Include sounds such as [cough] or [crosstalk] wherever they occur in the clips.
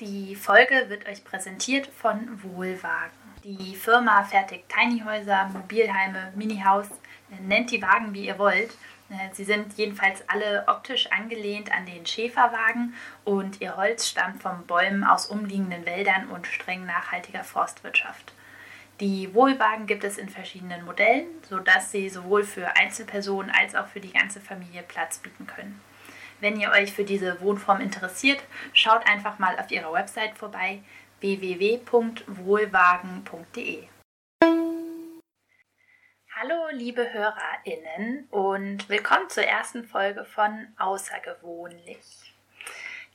Die Folge wird euch präsentiert von Wohlwagen. Die Firma fertigt Tinyhäuser, Mobilheime, Minihaus, nennt die Wagen wie ihr wollt. Sie sind jedenfalls alle optisch angelehnt an den Schäferwagen und ihr Holz stammt von Bäumen aus umliegenden Wäldern und streng nachhaltiger Forstwirtschaft. Die Wohlwagen gibt es in verschiedenen Modellen, sodass sie sowohl für Einzelpersonen als auch für die ganze Familie Platz bieten können. Wenn ihr euch für diese Wohnform interessiert, schaut einfach mal auf ihrer Website vorbei www.wohlwagen.de. Hallo liebe Hörerinnen und willkommen zur ersten Folge von Außergewöhnlich.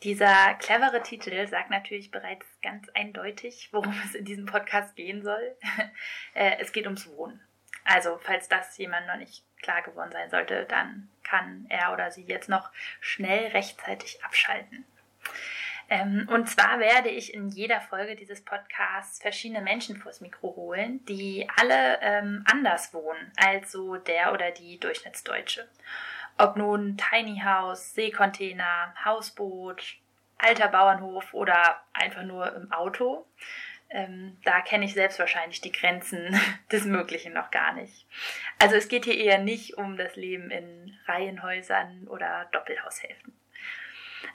Dieser clevere Titel sagt natürlich bereits ganz eindeutig, worum es in diesem Podcast gehen soll. [laughs] Äh, es geht ums Wohnen. Also, falls das jemand noch nicht klar geworden sein sollte, dann kann er oder sie jetzt noch schnell rechtzeitig abschalten. Ähm, und zwar werde ich in jeder Folge dieses Podcasts verschiedene Menschen vors Mikro holen, die alle ähm, anders wohnen als so der oder die Durchschnittsdeutsche. Ob nun Tiny House, Seekontainer, Hausboot, alter Bauernhof oder einfach nur im Auto. Ähm, da kenne ich selbst wahrscheinlich die Grenzen [laughs] des Möglichen noch gar nicht. Also es geht hier eher nicht um das Leben in Reihenhäusern oder Doppelhaushälften.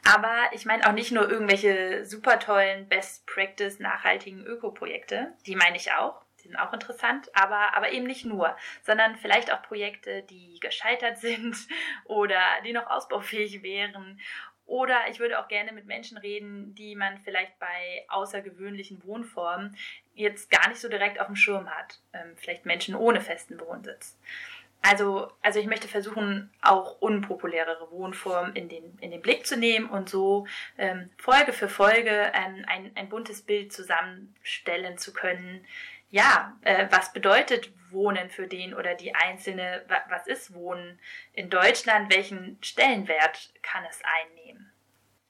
Aber ich meine auch nicht nur irgendwelche super tollen Best Practice nachhaltigen Ökoprojekte, die meine ich auch, die sind auch interessant, aber, aber eben nicht nur, sondern vielleicht auch Projekte, die gescheitert [laughs] sind oder die noch ausbaufähig wären oder ich würde auch gerne mit Menschen reden, die man vielleicht bei außergewöhnlichen Wohnformen jetzt gar nicht so direkt auf dem Schirm hat. Ähm, vielleicht Menschen ohne festen Wohnsitz. Also, also ich möchte versuchen, auch unpopulärere Wohnformen in den, in den Blick zu nehmen und so ähm, Folge für Folge ähm, ein, ein buntes Bild zusammenstellen zu können. Ja, äh, was bedeutet Wohnen für den oder die Einzelne? Was ist Wohnen in Deutschland? Welchen Stellenwert kann es einnehmen?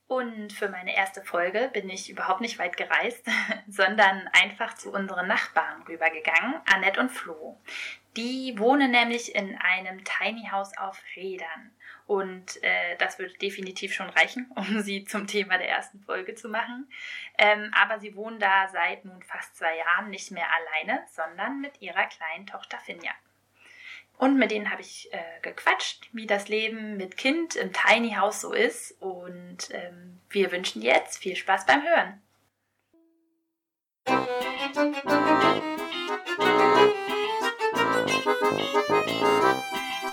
Und für meine erste Folge bin ich überhaupt nicht weit gereist, [laughs] sondern einfach zu unseren Nachbarn rübergegangen, Annette und Flo. Die wohnen nämlich in einem Tiny House auf Rädern. Und äh, das würde definitiv schon reichen, [laughs] um sie zum Thema der ersten Folge zu machen. Ähm, aber sie wohnen da seit nun fast zwei Jahren nicht mehr alleine, sondern mit ihrer kleinen Tochter Finja. Und mit denen habe ich äh, gequatscht, wie das Leben mit Kind im Tiny House so ist. Und ähm, wir wünschen jetzt viel Spaß beim Hören.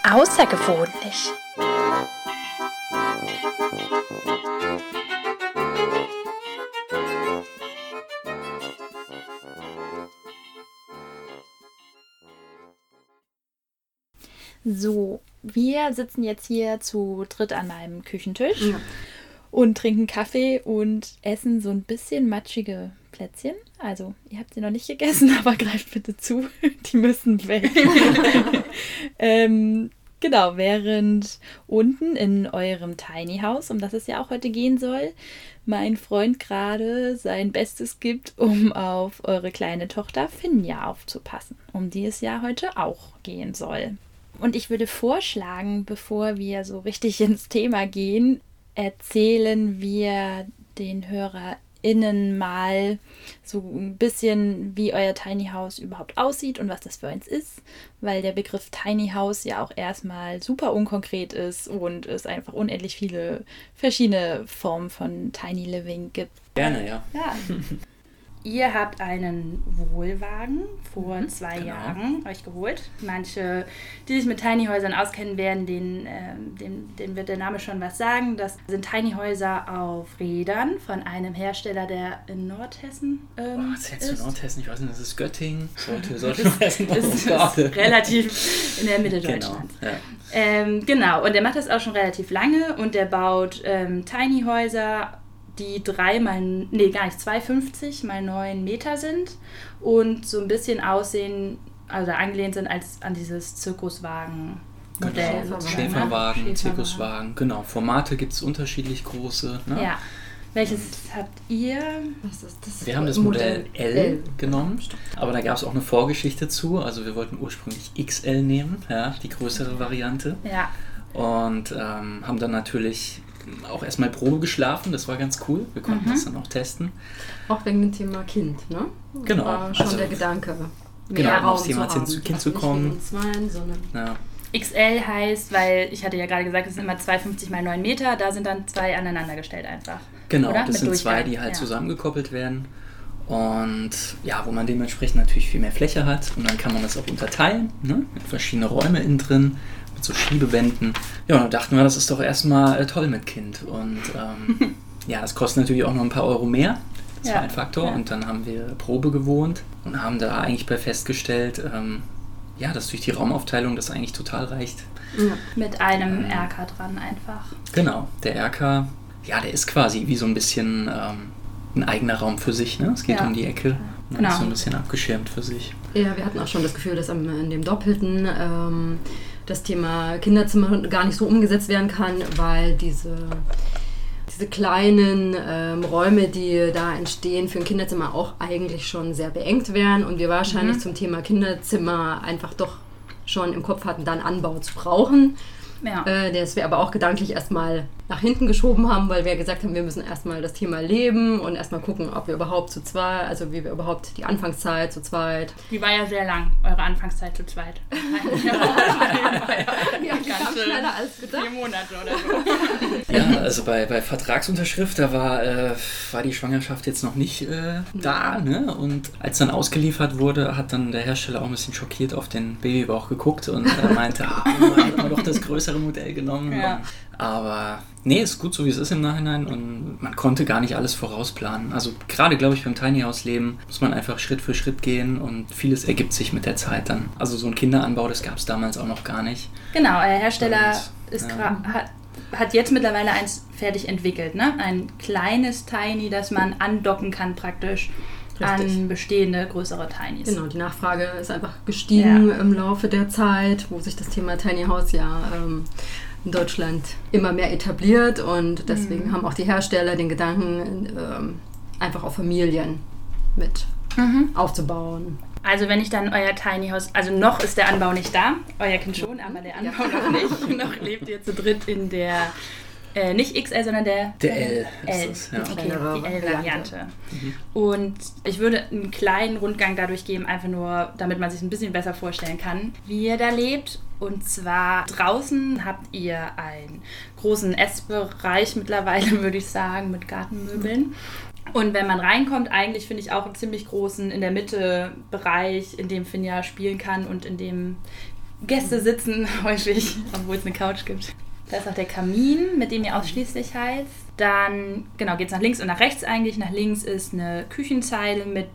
Außergewöhnlich. So, wir sitzen jetzt hier zu dritt an meinem Küchentisch ja. und trinken Kaffee und essen so ein bisschen matschige Plätzchen. Also, ihr habt sie noch nicht gegessen, [laughs] aber greift bitte zu. Die müssen weg. [laughs] [laughs] ähm, genau, während unten in eurem Tiny House, um das es ja auch heute gehen soll, mein Freund gerade sein Bestes gibt, um auf eure kleine Tochter Finja aufzupassen, um die es ja heute auch gehen soll. Und ich würde vorschlagen, bevor wir so richtig [laughs] ins Thema gehen, erzählen wir den HörerInnen mal so ein bisschen, wie euer Tiny House überhaupt aussieht und was das für eins ist, weil der Begriff Tiny House ja auch erstmal super unkonkret ist und es einfach unendlich viele verschiedene Formen von Tiny Living gibt. Gerne, ja. Ja. [laughs] Ihr habt einen Wohlwagen vor mhm, zwei genau. Jahren euch geholt. Manche, die sich mit Tiny Häusern auskennen werden, denen, äh, denen, denen wird der Name schon was sagen. Das sind Tiny Häuser auf Rädern von einem Hersteller, der in Nordhessen ähm, oh, ist. du Nordhessen? Ich weiß nicht, das ist Göttingen. Sollte, sollte ist, ist, ist [laughs] relativ in der Mitte genau, Deutschlands. Genau, ja. ähm, genau, und der macht das auch schon relativ lange und der baut ähm, Tiny Häuser die drei mal, nee, gar nicht, 2,50 mal 9 Meter sind und so ein bisschen aussehen, also angelehnt sind als an dieses Zirkuswagen. Modell genau. Schäferwagen, Schäferwagen, Zirkuswagen, genau. Formate gibt es unterschiedlich große. Ne? Ja. Welches und habt ihr? wir haben das Modell, Modell L, L, genommen, aber da gab es auch eine Vorgeschichte zu. Also wir wollten ursprünglich XL nehmen, ja, die größere Variante. Ja. Und ähm, haben dann natürlich auch erstmal Probe geschlafen, das war ganz cool. Wir konnten mhm. das dann auch testen. Auch wegen dem Thema Kind, ne? Genau. War schon also, der Gedanke. Mehr genau, Raum aufs Thema zu Kind, kind zu kommen. Zwei, sondern ja. XL heißt, weil ich hatte ja gerade gesagt, es sind immer 250 mal 9 Meter, da sind dann zwei aneinander gestellt einfach. Genau, oder? das Mit sind zwei, die halt ja. zusammengekoppelt werden. Und ja, wo man dementsprechend natürlich viel mehr Fläche hat. Und dann kann man das auch unterteilen, ne? mit verschiedenen Räume innen drin, mit so Schiebewänden. Ja, und dann dachten wir, das ist doch erstmal äh, toll mit Kind. Und ähm, [laughs] ja, das kostet natürlich auch noch ein paar Euro mehr. Das ja. war ein Faktor. Ja. Und dann haben wir Probe gewohnt und haben da eigentlich bei festgestellt, ähm, ja, dass durch die Raumaufteilung das eigentlich total reicht. Ja. Mit einem ähm, Erker dran einfach. Genau, der Erker, ja, der ist quasi wie so ein bisschen ähm, ein eigener Raum für sich. Ne? Es geht ja. um die Ecke. Man genau. ist so ein bisschen abgeschirmt für sich. Ja, wir hatten auch schon das Gefühl, dass in dem Doppelten ähm, das Thema Kinderzimmer gar nicht so umgesetzt werden kann, weil diese, diese kleinen ähm, Räume, die da entstehen, für ein Kinderzimmer auch eigentlich schon sehr beengt wären und wir wahrscheinlich mhm. zum Thema Kinderzimmer einfach doch schon im Kopf hatten, dann Anbau zu brauchen. Ja. Äh, das wir aber auch gedanklich erstmal nach hinten geschoben haben, weil wir gesagt haben, wir müssen erstmal das Thema leben und erstmal gucken, ob wir überhaupt zu zweit, also wie wir überhaupt die Anfangszeit zu zweit. Die war ja sehr lang, eure Anfangszeit zu zweit. [laughs] [laughs] ja, ja ganz schneller als gedacht. Vier Monate oder so. [laughs] Ja, also bei, bei Vertragsunterschrift, da war, äh, war die Schwangerschaft jetzt noch nicht äh, da. Ne? Und als dann ausgeliefert wurde, hat dann der Hersteller auch ein bisschen schockiert auf den Babybauch geguckt und äh, meinte, ah, hätten wir doch das größere Modell genommen. Ja. Aber nee, ist gut so, wie es ist im Nachhinein und man konnte gar nicht alles vorausplanen. Also gerade, glaube ich, beim Tiny House Leben muss man einfach Schritt für Schritt gehen und vieles ergibt sich mit der Zeit dann. Also so ein Kinderanbau, das gab es damals auch noch gar nicht. Genau, der Hersteller und, ist ja. hat, hat jetzt mittlerweile eins fertig entwickelt, ne? Ein kleines Tiny, das man andocken kann praktisch. Richtig. an bestehende größere Tinys. Genau, die Nachfrage ist einfach gestiegen ja. im Laufe der Zeit, wo sich das Thema Tiny House ja ähm, in Deutschland immer mehr etabliert und deswegen mhm. haben auch die Hersteller den Gedanken, ähm, einfach auf Familien mit mhm. aufzubauen. Also wenn ich dann euer Tiny House, also noch ist der Anbau nicht da, euer Kind schon, aber der Anbau ja. noch nicht. [laughs] noch lebt ihr zu dritt in der äh, nicht XL, sondern der, der L. L. Das, ja. Okay, die L-Variante. Mhm. Und ich würde einen kleinen Rundgang dadurch geben, einfach nur, damit man sich ein bisschen besser vorstellen kann, wie ihr da lebt. Und zwar draußen habt ihr einen großen Essbereich mittlerweile, [laughs] würde ich sagen, mit Gartenmöbeln. Und wenn man reinkommt, eigentlich finde ich auch einen ziemlich großen in der Mitte Bereich, in dem Finja spielen kann und in dem Gäste sitzen [laughs] häufig, obwohl es eine Couch gibt. Da ist auch der Kamin, mit dem ihr ausschließlich heizt. Dann, genau, geht es nach links und nach rechts eigentlich. Nach links ist eine Küchenzeile mit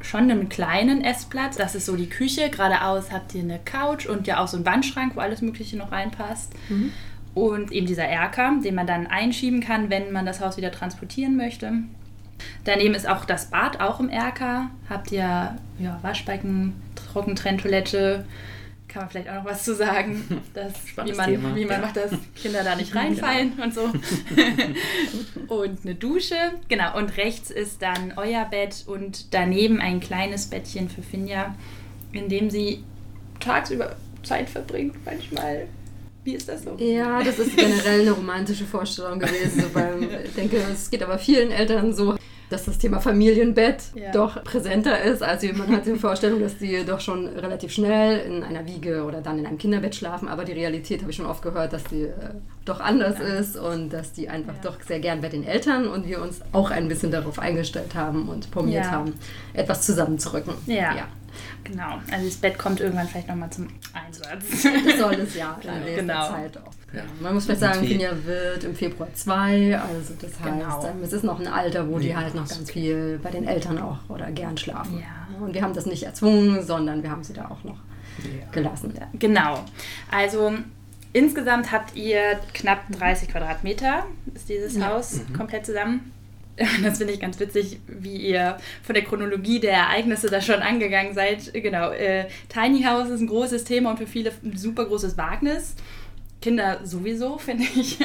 schon einem kleinen Essplatz. Das ist so die Küche. Geradeaus habt ihr eine Couch und ja auch so einen Wandschrank, wo alles Mögliche noch reinpasst. Mhm. Und eben dieser Erker, den man dann einschieben kann, wenn man das Haus wieder transportieren möchte. Daneben ist auch das Bad, auch im Erker. Habt ihr ja, Waschbecken, Trockentrenntoilette, kann man vielleicht auch noch was zu sagen, [laughs] dass, wie man, Thema. wie man ja. macht, dass Kinder da nicht [laughs] reinfallen ja. und so. [laughs] und eine Dusche, genau. Und rechts ist dann euer Bett und daneben ein kleines Bettchen für Finja, in dem sie tagsüber Zeit verbringt manchmal. Wie ist das so? Ja, das ist generell eine romantische Vorstellung gewesen. So beim, ich denke, es geht aber vielen Eltern so dass das Thema Familienbett ja. doch präsenter ist. Also man hat die [laughs] Vorstellung, dass die doch schon relativ schnell in einer Wiege oder dann in einem Kinderbett schlafen, aber die Realität habe ich schon oft gehört, dass die äh, doch anders ja. ist und dass die einfach ja. doch sehr gern bei den Eltern und wir uns auch ein bisschen darauf eingestellt haben und probiert haben, etwas zusammenzurücken. ja. Genau, also das Bett kommt irgendwann vielleicht nochmal zum Einsatz. [laughs] Das soll es ja [laughs] in genau. Zeit auch. Ja. Man muss vielleicht sagen, Finja wird im Februar 2, also das heißt, genau. es ist noch ein Alter, wo die halt noch ganz viel bei den Eltern auch oder gern schlafen. Ja. Und wir haben das nicht erzwungen, sondern wir haben sie da auch noch ja. gelassen. Genau, also insgesamt habt ihr knapp 30 Quadratmeter, ist dieses Haus mhm. komplett zusammen. [laughs] Das finde ich ganz witzig, wie ihr von der Chronologie der Ereignisse da schon angegangen seid. Genau, äh, Tiny House ist ein großes Thema und für viele ein super großes Wagnis. Kinder sowieso, [laughs] finde ich.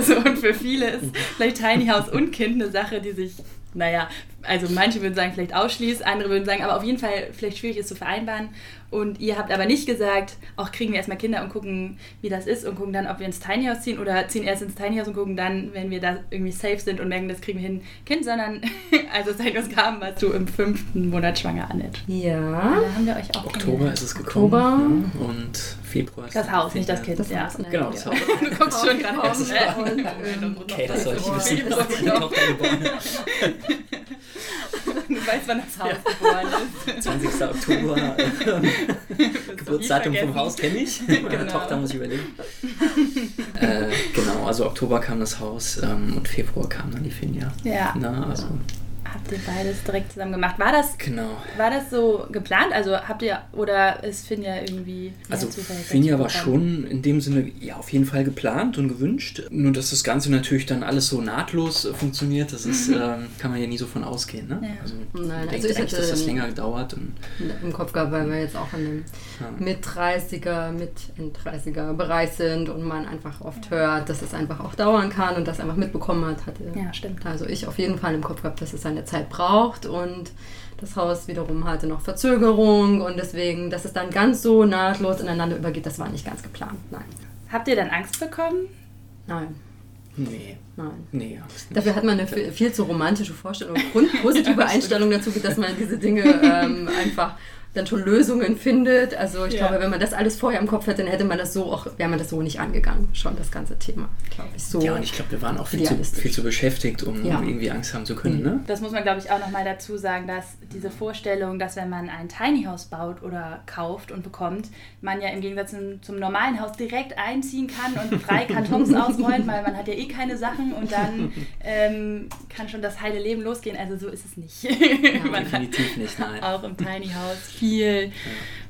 so, und für viele ist vielleicht Tiny House und Kind eine Sache, die sich naja, also manche würden sagen, vielleicht ausschließt, andere würden sagen, aber auf jeden Fall vielleicht schwierig ist zu vereinbaren. Und ihr habt aber nicht gesagt, auch kriegen wir erstmal Kinder und gucken, wie das ist und gucken dann, ob wir ins Tiny House ziehen oder ziehen erst ins Tiny House und gucken dann, wenn wir da irgendwie safe sind und merken, das kriegen wir hin, Kind, sondern [laughs] also seit uns kam, warst du im fünften Monat schwanger, Annette. Ja. Da haben wir euch auch Oktober ist es gekommen. Oktober. Ja, und Februar ist Das Haus, nicht das Kind. Das ja. Haus. Genau, das Haus. Du guckst schon gerade Haus aus. und, ähm, Okay, das soll ich [laughs] wissen. Februar. [laughs] Du weißt, wann das Haus geboren ist. ist. 20. Oktober. [laughs] Geburtsdatum vom. Haus kenne ich. [laughs] Meine Genau. Tochter muss ich überlegen. [laughs] äh, genau, also Oktober kam das Haus ähm, und Februar kam dann die Finja. Ja. Na, also, Habt ihr beides direkt zusammen gemacht? War das, genau. war das so geplant? Also habt ihr, oder ist Finja irgendwie. Also Finja war schon in dem Sinne ja auf jeden Fall geplant und gewünscht. Nur dass das Ganze natürlich dann alles so nahtlos funktioniert, das ist, ähm, kann man ja nie so von ausgehen. Ne? Ja. Also Nein, also ich eigentlich, hätte- dass das länger gedauert. Und, im Kopf gehabt, weil wir jetzt auch in dem ja. mit 30er, mit in 30er Bereich sind und man einfach oft hört, dass es einfach auch dauern kann und das einfach mitbekommen hat, hatte Ja, stimmt. also ich auf jeden Fall im Kopf gehabt, dass es seine Zeit braucht und das Haus wiederum hatte noch Verzögerung und deswegen, dass es dann ganz so nahtlos ineinander übergeht, das war nicht ganz geplant. Nein, Habt ihr dann Angst bekommen? nein, Nee, nein. nee, Angst nicht. Dafür hat man eine viel viel zu romantische Vorstellung und positive [laughs] Einstellung dazu, dass man diese Dinge ähm, einfach dann schon Lösungen findet. Also ich Ja. glaube, wenn man das alles vorher im Kopf hätte, dann hätte man das so auch, wäre man das so nicht angegangen, schon das ganze Thema, glaube ich. So. Ja, und ich glaube, wir waren auch viel zu, viel zu beschäftigt, um, Ja. irgendwie Angst haben zu können. Mhm. Ne? Das muss man, glaube ich, auch nochmal dazu sagen, dass diese Vorstellung, dass wenn man ein Tiny House baut oder kauft und bekommt, man ja im Gegensatz zum, zum normalen Haus direkt einziehen kann und drei [laughs] Kartons ausräumt, weil man hat ja eh keine Sachen und dann ähm, kann schon das heile Leben losgehen. Also so ist es nicht. [laughs] man hat Definitiv nicht, nein. auch im Tiny House viel,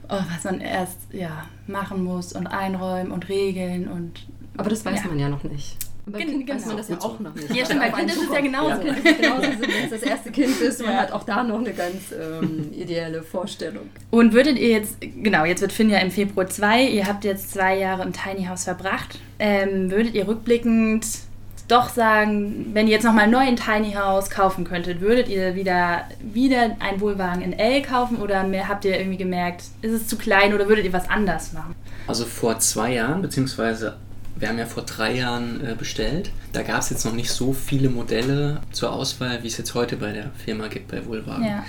oh, was man erst ja, machen muss und einräumen und regeln und Aber das weiß Ja. man ja noch nicht. Bei Gen- Kind weiß genau. man das ja auch noch nicht. Ja, stimmt, bei Auf Kind einen ist es ja genauso. Ja, Kind ist es genauso, wenn es das erste Kind ist, man Ja. hat auch da noch eine ganz ähm, ideelle Vorstellung. Und würdet ihr jetzt, genau, jetzt wird Finn ja im Februar zwei, ihr habt jetzt zwei Jahre im Tiny House verbracht, ähm, würdet ihr rückblickend doch sagen, wenn ihr jetzt nochmal neu ein Tiny House kaufen könntet, würdet ihr wieder, wieder einen Wohlwagen in L kaufen oder mehr, habt ihr irgendwie gemerkt, ist es zu klein oder würdet ihr was anders machen? Also vor zwei Jahren, beziehungsweise wir haben ja vor drei Jahren äh, bestellt. Da gab es jetzt noch nicht so viele Modelle zur Auswahl, wie es jetzt heute bei der Firma gibt, bei Wohlwagen. Ja.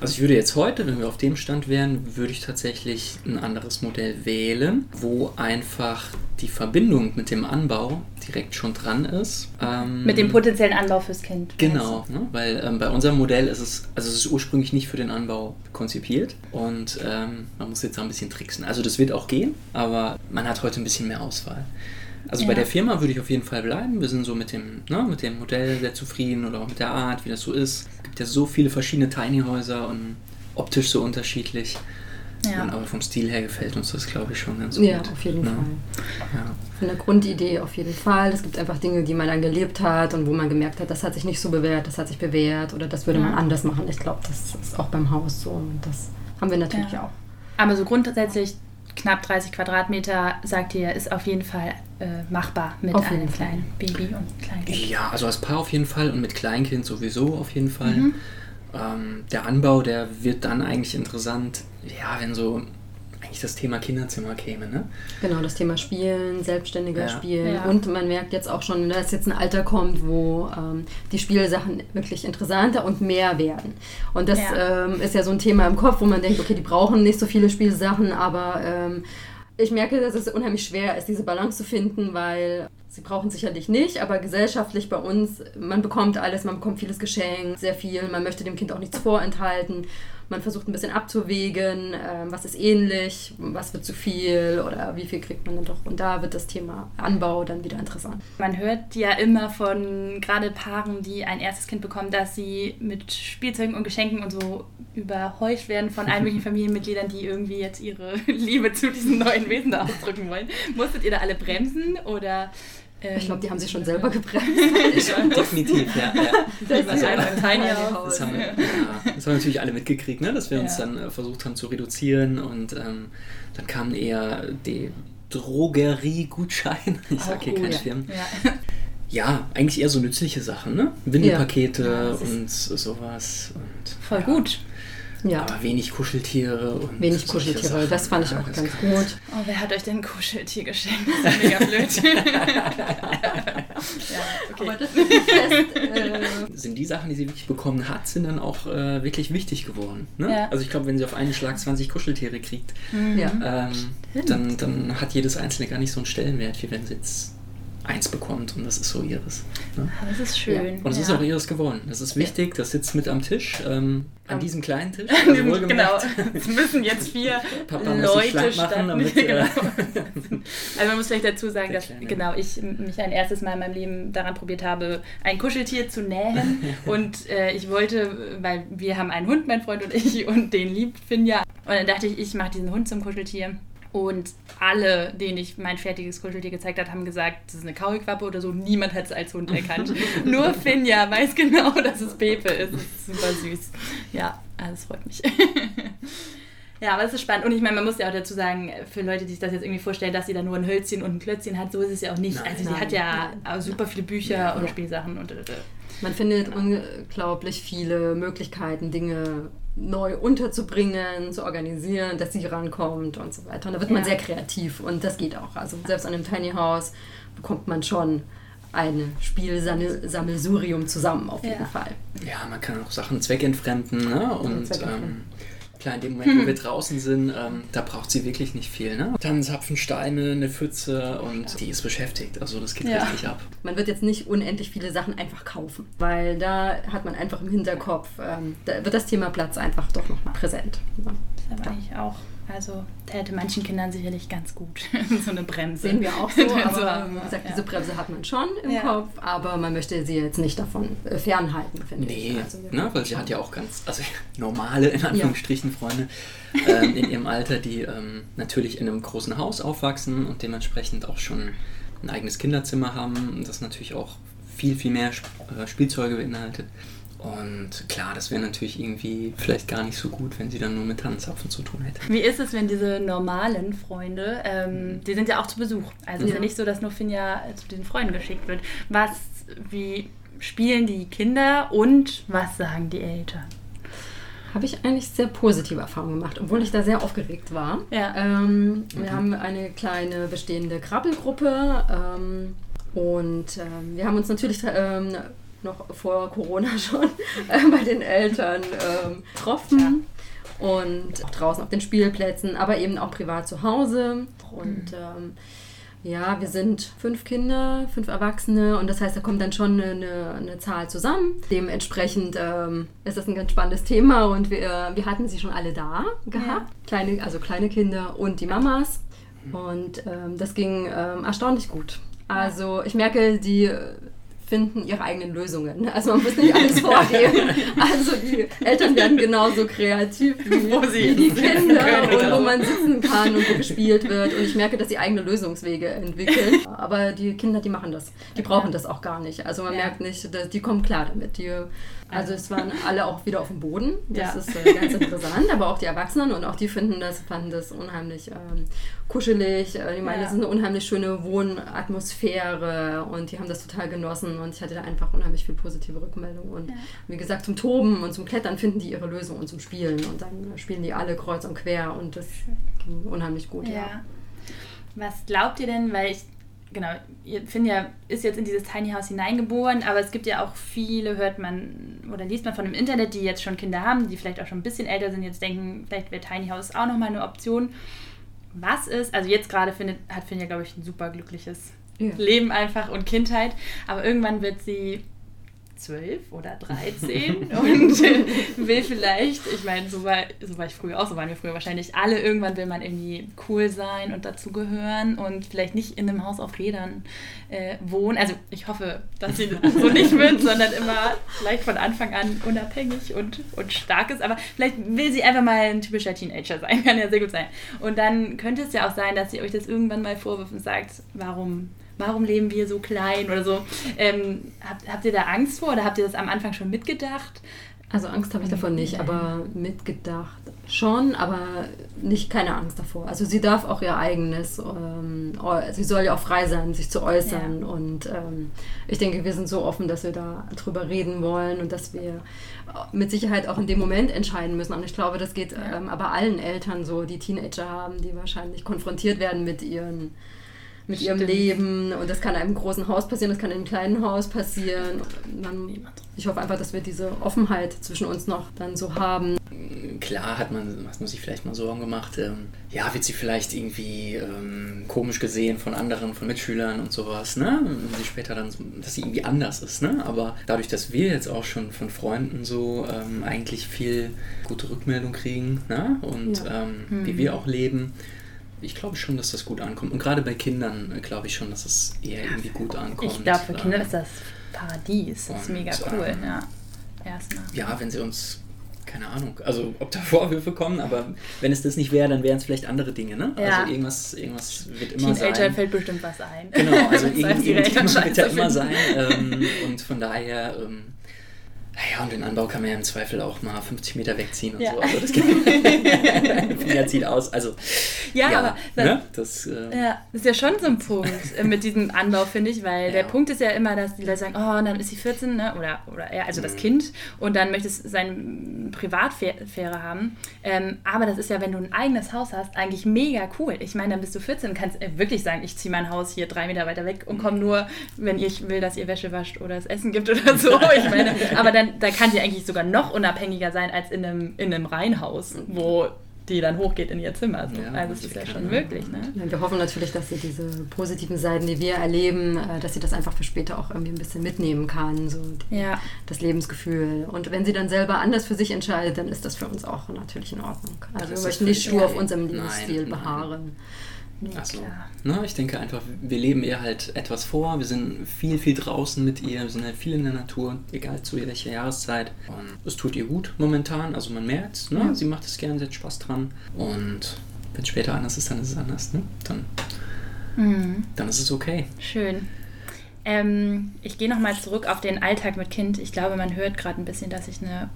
Also ich würde jetzt heute, wenn wir auf dem Stand wären, würde ich tatsächlich ein anderes Modell wählen, wo einfach die Verbindung mit dem Anbau direkt schon dran ist. Ähm, Mit dem potenziellen Anbau fürs Kind. Genau, ne? weil ähm, bei unserem Modell ist es, also es ist ursprünglich nicht für den Anbau konzipiert und ähm, man muss jetzt da ein bisschen tricksen. Also das wird auch gehen, aber man hat heute ein bisschen mehr Auswahl. Also bei Ja. der Firma würde ich auf jeden Fall bleiben. Wir sind so mit dem, ne, mit dem Modell sehr zufrieden oder auch mit der Art, wie das so ist. Es gibt ja so viele verschiedene Tiny Häuser und optisch so unterschiedlich. Ja. Und aber vom Stil her gefällt uns das, glaube ich, schon ganz gut. Ja, auf jeden ne? Fall. Ja. Von der Grundidee auf jeden Fall. Es gibt einfach Dinge, die man dann gelebt hat und wo man gemerkt hat, das hat sich nicht so bewährt, das hat sich bewährt oder das würde man anders machen. Ich glaube, das ist auch beim Haus so und das haben wir natürlich Ja. auch. Aber so grundsätzlich knapp 30 Quadratmeter, sagt ihr, ist auf jeden Fall machbar mit Auf einem kleinen Baby und Kleinkind. Ja, also als Paar auf jeden Fall und mit Kleinkind sowieso auf jeden Fall. Mhm. Ähm, der Anbau, der wird dann eigentlich interessant, ja, wenn so eigentlich das Thema Kinderzimmer käme, ne? Genau, das Thema Spielen, selbstständiger Ja. Spielen. Ja. Und man merkt jetzt auch schon, dass jetzt ein Alter kommt, wo ähm, die Spielsachen wirklich interessanter und mehr werden. Und das Ja. Ähm, ist ja so ein Thema im Kopf, wo man denkt, okay, die brauchen nicht so viele Spielsachen, aber ähm, ich merke, dass es unheimlich schwer ist, diese Balance zu finden, weil sie brauchen sicherlich nicht, aber gesellschaftlich bei uns, man bekommt alles, man bekommt vieles geschenkt, sehr viel, man möchte dem Kind auch nichts vorenthalten. Man versucht ein bisschen abzuwägen, ähm, was ist ähnlich, was wird zu viel oder wie viel kriegt man dann doch. Und da wird das Thema Anbau dann wieder interessant. Man hört ja immer von gerade Paaren, die ein erstes Kind bekommen, dass sie mit Spielzeugen und Geschenken und so überhäuft werden von allen möglichen [laughs] Familienmitgliedern, die irgendwie jetzt ihre [laughs] Liebe zu diesem neuen Wesen ausdrücken wollen. Musstet ihr da alle bremsen oder? Ähm, Ich glaube, die haben sich schon selber gebremst. [laughs] Definitiv, ja. ja. [laughs] Das ein Tiny Das haben, wir, ja, das haben wir natürlich alle mitgekriegt, ne? dass wir uns Ja. dann äh, versucht haben zu reduzieren und ähm, dann kamen eher die Drogeriegutscheine, [laughs] ich sage hier Oh, keine ja. Firmen, Ja. Ja, eigentlich eher so nützliche Sachen, ne? Windelpakete Ja, das und sowas. Und, Voll ja. gut. Ja, Aber wenig Kuscheltiere und. wenig Kuscheltiere, Sachen. das fand ich Ja, auch ganz kann- gut. Oh, wer hat euch denn ein Kuscheltier geschenkt? Das ist mega blöd. [laughs] ja, okay. Aber das ist fest, äh, Sind die Sachen, die sie wirklich bekommen hat, sind dann auch äh, wirklich wichtig geworden. Ne? Ja. Also ich glaube, wenn sie auf einen Schlag 20 Kuscheltiere kriegt, ja. ähm, dann, dann hat jedes einzelne gar nicht so einen Stellenwert, wie wenn sie jetzt eins bekommt und das ist so ihres. Ne? Ah, Das ist schön. Und es ist ja. auch ihres geworden. Das ist wichtig, das sitzt mit am Tisch, ähm, an Am- diesem kleinen Tisch. [laughs] Also genau. Es müssen jetzt vier Leute damit, [laughs] genau. Also man muss vielleicht dazu sagen, dass Kleine. genau ich mich ein erstes Mal in meinem Leben daran probiert habe, ein Kuscheltier zu nähen. [laughs] und äh, ich wollte, weil wir haben einen Hund, mein Freund und ich, und den liebt Finja. Und dann dachte ich, ich mache diesen Hund zum Kuscheltier. Und alle, denen ich mein fertiges Kuscheltier gezeigt habe, haben gesagt, das ist eine Kaulquappe oder so. Niemand hat es als Hund erkannt. [laughs] Nur Finja weiß genau, dass es Pepe ist. Es ist super süß. Ja, also es freut mich. [laughs] Ja, aber es ist spannend. Und ich meine, man muss ja auch dazu sagen, für Leute, die sich das jetzt irgendwie vorstellen, dass sie da nur ein Hölzchen und ein Klötzchen hat, so ist es ja auch nicht. Nein. also sie Nein, hat ja nein. super viele Bücher Ja. und Spielsachen und Man findet unglaublich viele Möglichkeiten, Dinge neu unterzubringen, zu organisieren, dass sie rankommt und so weiter. Und da wird man Ja. sehr kreativ und das geht auch. Also selbst an einem Tiny House bekommt man schon ein Spielsammelsurium zusammen auf jeden Ja. Fall. ja, man kann auch Sachen zweckentfremden. Ne? Und zweckentfremden. ähm, klar, in dem Moment, wo wir draußen sind, ähm, da braucht sie wirklich nicht viel. Ne? Tannenzapfen, Steine, eine Pfütze und die ist beschäftigt. Also das geht Ja. richtig ab. Man wird jetzt nicht unendlich viele Sachen einfach kaufen, weil da hat man einfach im Hinterkopf, ähm, da wird das Thema Platz einfach doch nochmal präsent. Ja. ist aber eigentlich auch, also täte manchen Kindern sicherlich ganz gut. [laughs] so eine Bremse. Sehen wir auch so, [laughs] aber wie gesagt, ja. diese Bremse hat man schon im Ja. Kopf, aber man möchte sie jetzt nicht davon äh, fernhalten, finde Nee, ich. Also, wir ne, weil sie hat ja auch ganz, also [laughs] normale, in Anführungsstrichen, Freunde ähm, in ihrem Alter, die ähm, natürlich in einem großen Haus aufwachsen und dementsprechend auch schon ein eigenes Kinderzimmer haben, das natürlich auch viel, viel mehr Sp äh, Spielzeuge beinhaltet. Und klar, das wäre natürlich irgendwie vielleicht gar nicht so gut, wenn sie dann nur mit Tannenzapfen zu tun hätte. Wie ist es, wenn diese normalen Freunde, ähm, die sind ja auch zu Besuch. Also es ist ja Ja. nicht so, dass nur Finja zu den Freunden geschickt wird. Was, wie spielen die Kinder und was sagen die Eltern? Habe ich eigentlich sehr positive Erfahrungen gemacht, obwohl ich da sehr aufgeregt war. Ja. Ähm, Wir haben eine kleine bestehende Krabbelgruppe ähm, und ähm, wir haben uns natürlich ähm, noch vor Corona schon [laughs] äh, bei den Eltern ähm, getroffen. Und auch draußen auf den Spielplätzen, aber eben auch privat zu Hause. Und ähm, ja, wir sind fünf Kinder, fünf Erwachsene und das heißt, da kommt dann schon eine, eine Zahl zusammen. Dementsprechend ähm, ist das ein ganz spannendes Thema und wir, wir hatten sie schon alle da gehabt. Kleine, also kleine Kinder und die Mamas. Und ähm, das ging ähm, erstaunlich gut. Also ich merke, die finden ihre eigenen Lösungen. Also man muss nicht alles vorgeben. [laughs] Also die Eltern werden genauso kreativ wie, [laughs] wie die Kinder und genau. wo man sitzen kann und wo gespielt wird. Und ich merke, dass sie eigene Lösungswege entwickeln. Aber die Kinder, die machen das. Die brauchen das auch gar nicht. Also man merkt nicht, dass, die kommen klar damit. Die, also es waren alle auch wieder auf dem Boden. Das Ja. ist äh, ganz interessant. Aber auch die Erwachsenen und auch die finden das, fanden das unheimlich ähm, kuschelig. Äh, die meinen, Ja. das ist eine unheimlich schöne Wohnatmosphäre und die haben das total genossen und ich hatte da einfach unheimlich viel positive Rückmeldung. Und Ja. wie gesagt, zum Toben und zum Klettern finden die ihre Lösung und zum Spielen und dann spielen die alle kreuz und quer und das ging unheimlich gut. Ja. Was glaubt ihr denn, weil ich, genau, Finja ist jetzt in dieses Tiny House hineingeboren, aber es gibt ja auch viele, hört man oder liest man von dem Internet, die jetzt schon Kinder haben, die vielleicht auch schon ein bisschen älter sind, jetzt denken, vielleicht wäre Tiny House auch nochmal eine Option. Was ist, also jetzt gerade findet, hat Finja, glaube ich, ein super glückliches Ja. Leben einfach und Kindheit, aber irgendwann wird sie zwölf oder 13 [laughs] und will vielleicht, ich meine, so war, so war ich früher auch, so waren wir früher wahrscheinlich alle, irgendwann will man irgendwie cool sein und dazugehören und vielleicht nicht in einem Haus auf Rädern äh, wohnen. Also ich hoffe, dass sie [laughs] so nicht wird, sondern immer vielleicht von Anfang an unabhängig und, und stark ist, aber vielleicht will sie einfach mal ein typischer Teenager sein, [laughs] kann ja sehr gut sein. Und dann könnte es ja auch sein, dass sie euch das irgendwann mal vorwirft und sagt, warum warum leben wir so klein oder so. Ähm, habt, habt ihr da Angst vor oder habt ihr das am Anfang schon mitgedacht? Also Angst habe ich davon nicht, aber mitgedacht schon, aber nicht keine Angst davor. Also sie darf auch ihr eigenes, ähm, sie soll ja auch frei sein, sich zu äußern. Ja. Und ähm, ich denke, wir sind so offen, dass wir da drüber reden wollen und dass wir mit Sicherheit auch in dem Moment entscheiden müssen. Und ich glaube, das geht ähm, aber allen Eltern so, die Teenager haben, die wahrscheinlich konfrontiert werden mit ihren mit ihrem. Leben und das kann in einem großen Haus passieren, das kann in einem kleinen Haus passieren. Man, ich hoffe einfach, dass wir diese Offenheit zwischen uns noch dann so haben. Klar hat man, hat man sich vielleicht mal Sorgen gemacht. Ähm, ja, wird sie vielleicht irgendwie ähm, komisch gesehen von anderen, von Mitschülern und sowas, ne? Wenn sie später dann, so, dass sie irgendwie anders ist, ne? Aber dadurch, dass wir jetzt auch schon von Freunden so ähm, eigentlich viel gute Rückmeldung kriegen, ne? Und Ja. ähm, wie wir auch leben, ich glaube schon, dass das gut ankommt. Und gerade bei Kindern äh, glaube ich schon, dass es eher irgendwie gut ankommt. Ich glaube, für Kinder Ähm, ist das Paradies. Das ist mega cool, ähm, ja. Erstmal. ja, wenn sie uns, keine Ahnung, also ob da [laughs] Vorwürfe kommen, aber wenn es das nicht wäre, dann wären es vielleicht andere Dinge, ne? Ja. Also irgendwas, irgendwas wird immer Teenager sein. fällt bestimmt was ein. Genau, also [laughs] Das irgend- irgendjemand wird scheiße immer sein. Ähm, und von daher, ähm, naja, und den Anbau kann man ja im Zweifel auch mal 50 Meter wegziehen und Ja. so. Also das geht, [laughs] Finger zieht aus. Also, Ja, aber das, ne? das, äh, Ja, das ist ja schon so ein Punkt äh, mit diesem Anbau, finde ich, weil der Ja. Punkt ist ja immer, dass die Leute sagen, oh, und dann ist sie 14, ne? oder, oder er, also das Mhm. Kind, und dann möchte es seine Privatsphäre haben. Ähm, aber das ist ja, wenn du ein eigenes Haus hast, eigentlich mega cool. Ich meine, dann bist du 14 und kannst äh, wirklich sagen, ich ziehe mein Haus hier drei Meter weiter weg und komme nur, wenn ich will, dass ihr Wäsche wascht oder es Essen gibt oder so. [laughs] Ich meine, aber dann da kann sie eigentlich sogar noch unabhängiger sein als in einem, in einem Reihenhaus, wo die dann hochgeht in ihr Zimmer. So. Ja, also es ist ja schon möglich, ne? Ja, Wir hoffen natürlich, dass sie diese positiven Seiten, die wir erleben, äh, dass sie das einfach für später auch irgendwie ein bisschen mitnehmen kann, so die, Ja. das Lebensgefühl. Und wenn sie dann selber anders für sich entscheidet, dann ist das für uns auch natürlich in Ordnung. Also ist wir das möchten nicht stur auf unserem Nein, Lebensstil nein. Beharren. Also, ne, ich denke einfach, wir leben ihr halt etwas vor. Wir sind viel, viel draußen mit ihr. Wir sind halt viel in der Natur, egal zu welcher Jahreszeit. Und es tut ihr gut momentan. Also man merkt, ne? Ja. sie macht es gerne, sie hat Spaß dran. Und wenn es später anders ist, dann ist es anders. Ne? Dann, Mhm. dann ist es okay. Schön. Ähm, ich gehe nochmal zurück auf den Alltag mit Kind. Ich glaube, man hört gerade ein bisschen, dass ich eine,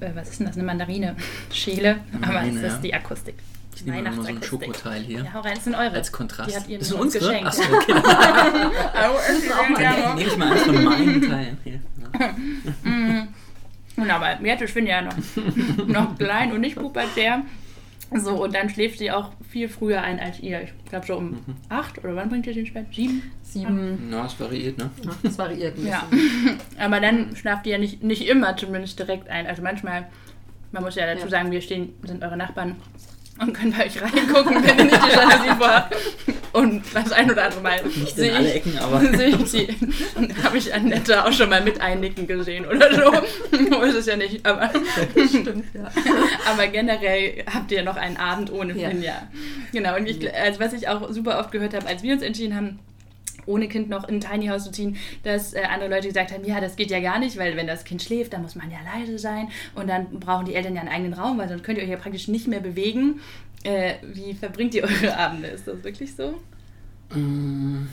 äh, was ist denn das, eine Mandarine schäle. Aber es ist ja. die Akustik. Ich nehme mal so ein. Schokoteil hier. Ja, hau rein, das sind eure. Als Kontrast. Die hat ihr das sind uns unsere? geschenkt. Achso, okay. auch mal Dann nehme ich mal eins von meinen [laughs] Teilen. Hier. Ja. [laughs] Und aber jetzt, ich bin ja noch, [laughs] noch klein und nicht pubertär. So, und dann schläft sie auch viel früher ein als ihr. Ich glaube schon um Mhm. acht oder wann bringt ihr den Bett? Sieben? Sieben, Na, es variiert, ne? ach, das variiert ein Ja. bisschen. Aber dann schlaft ihr ja nicht, nicht immer zumindest direkt ein. Also manchmal, man muss ja dazu Ja. sagen, wir stehen, sind eure Nachbarn und können bei euch reingucken, wenn ihr nicht die Jalousie vorhabt. Und das ein oder andere Mal Nicht sehe in alle ich, Ecken, aber. sehe ich sie, habe ich Annette auch schon mal mit einnicken gesehen oder so. [laughs] so ist es ja nicht, aber, Stimmt, ja. aber generell habt ihr noch einen Abend ohne Ja. Finja. Genau, und ich, also was ich auch super oft gehört habe, als wir uns entschieden haben, ohne Kind noch in ein Tiny House zu ziehen, dass äh, andere Leute gesagt haben, ja, das geht ja gar nicht, weil wenn das Kind schläft, dann muss man ja leise sein und dann brauchen die Eltern ja einen eigenen Raum, weil sonst könnt ihr euch ja praktisch nicht mehr bewegen. Äh, wie verbringt ihr [laughs] eure Abende? Ist das wirklich so? Mm,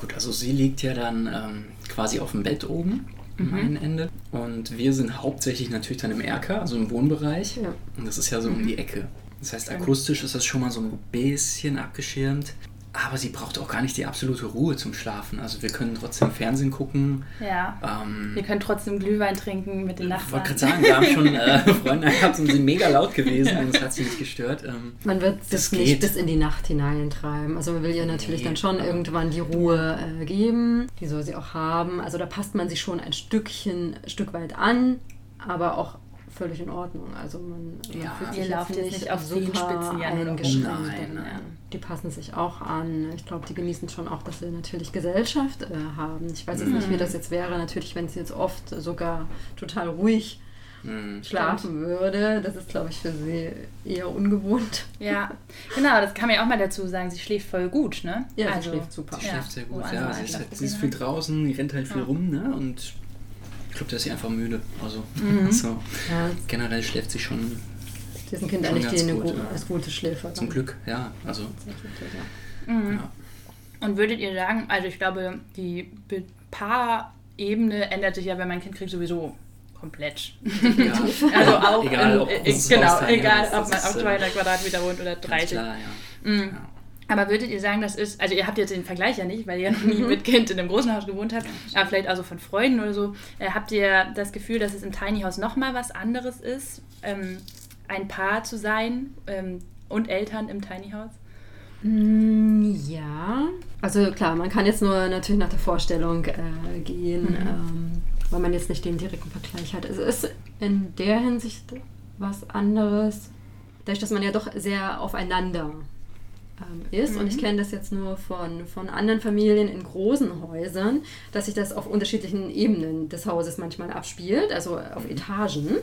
Gut, also sie liegt ja dann ähm, quasi auf dem Bett oben am einen Ende. Und wir sind hauptsächlich natürlich dann im Erker, also im Wohnbereich. Ja. Und das ist ja so um die Ecke. Das heißt, akustisch ist das schon mal so ein bisschen abgeschirmt. Aber sie braucht auch gar nicht die absolute Ruhe zum Schlafen. Also wir können trotzdem Fernsehen gucken. Ja. Ähm, Ihr könnt trotzdem Glühwein trinken mit den ich Nachbarn. wollte gerade sagen, wir haben schon äh, [laughs] Freunde gehabt und sind mega laut gewesen und es hat sie nicht gestört. Ähm, Man wird Das nicht geht. bis in die Nacht hineintreiben. Also man will ihr natürlich Nee, dann schon irgendwann die Ruhe äh, geben. Die soll sie auch haben. Also da passt man sich schon ein Stückchen, Stück weit an, aber auch völlig in Ordnung. Also man, man Ja. fühlt Ihr sich lauft jetzt nicht auf super Zehenspitzen, nein. Ja. Die passen sich auch an. Ich glaube, die genießen schon auch, dass sie natürlich Gesellschaft äh, haben. Ich weiß jetzt nicht, wie das jetzt wäre. Natürlich, wenn sie jetzt oft sogar total ruhig mh. schlafen würde. Das ist, glaube ich, für sie eher ungewohnt. Ja, genau, das kann man ja auch mal dazu sagen. Sie schläft voll gut, ne? Ja, sie schläft super. Die schläft sehr gut, ja. andere Sie ist, halt, sie ist viel draußen, die rennt halt viel Ja. rum, ne? Und ich glaube, da ist sie einfach müde. Also, Mhm. [laughs] so. Ja, generell schläft sie schon diesen Kind Schon eigentlich die eine gut, gute, ja. als gute Schläfer. zum Glück, ja. Also, Mhm. ja. Und würdet ihr sagen, also ich glaube, die Be- Paarebene ändert sich ja, wenn man ein Kind kriegt, sowieso komplett. Ja. [laughs] Also auch Egal, in, ob in, genau, egal, ob man auf ist, 200 äh, Quadratmeter wohnt oder Ganz 30. klar, ja. Mhm. Aber würdet ihr sagen, das ist, also ihr habt jetzt den Vergleich ja nicht, weil ihr ja noch nie [laughs] mit Kind in einem großen Haus gewohnt habt, aber vielleicht auch so von Freunden oder so, äh, habt ihr das Gefühl, dass es im Tiny House nochmal was anderes ist, ähm, ein Paar zu sein ähm, und Eltern im Tiny House? Mm, Ja, also klar, man kann jetzt nur natürlich nach der Vorstellung äh, gehen, Mhm. ähm, weil man jetzt nicht den direkten Vergleich hat. Es ist in der Hinsicht was anderes, dadurch, dass man ja doch sehr aufeinander ähm, ist. Und ich Mhm. kenne das jetzt nur von, von anderen Familien in großen Häusern, dass sich das auf unterschiedlichen Ebenen des Hauses manchmal abspielt, also auf Etagen.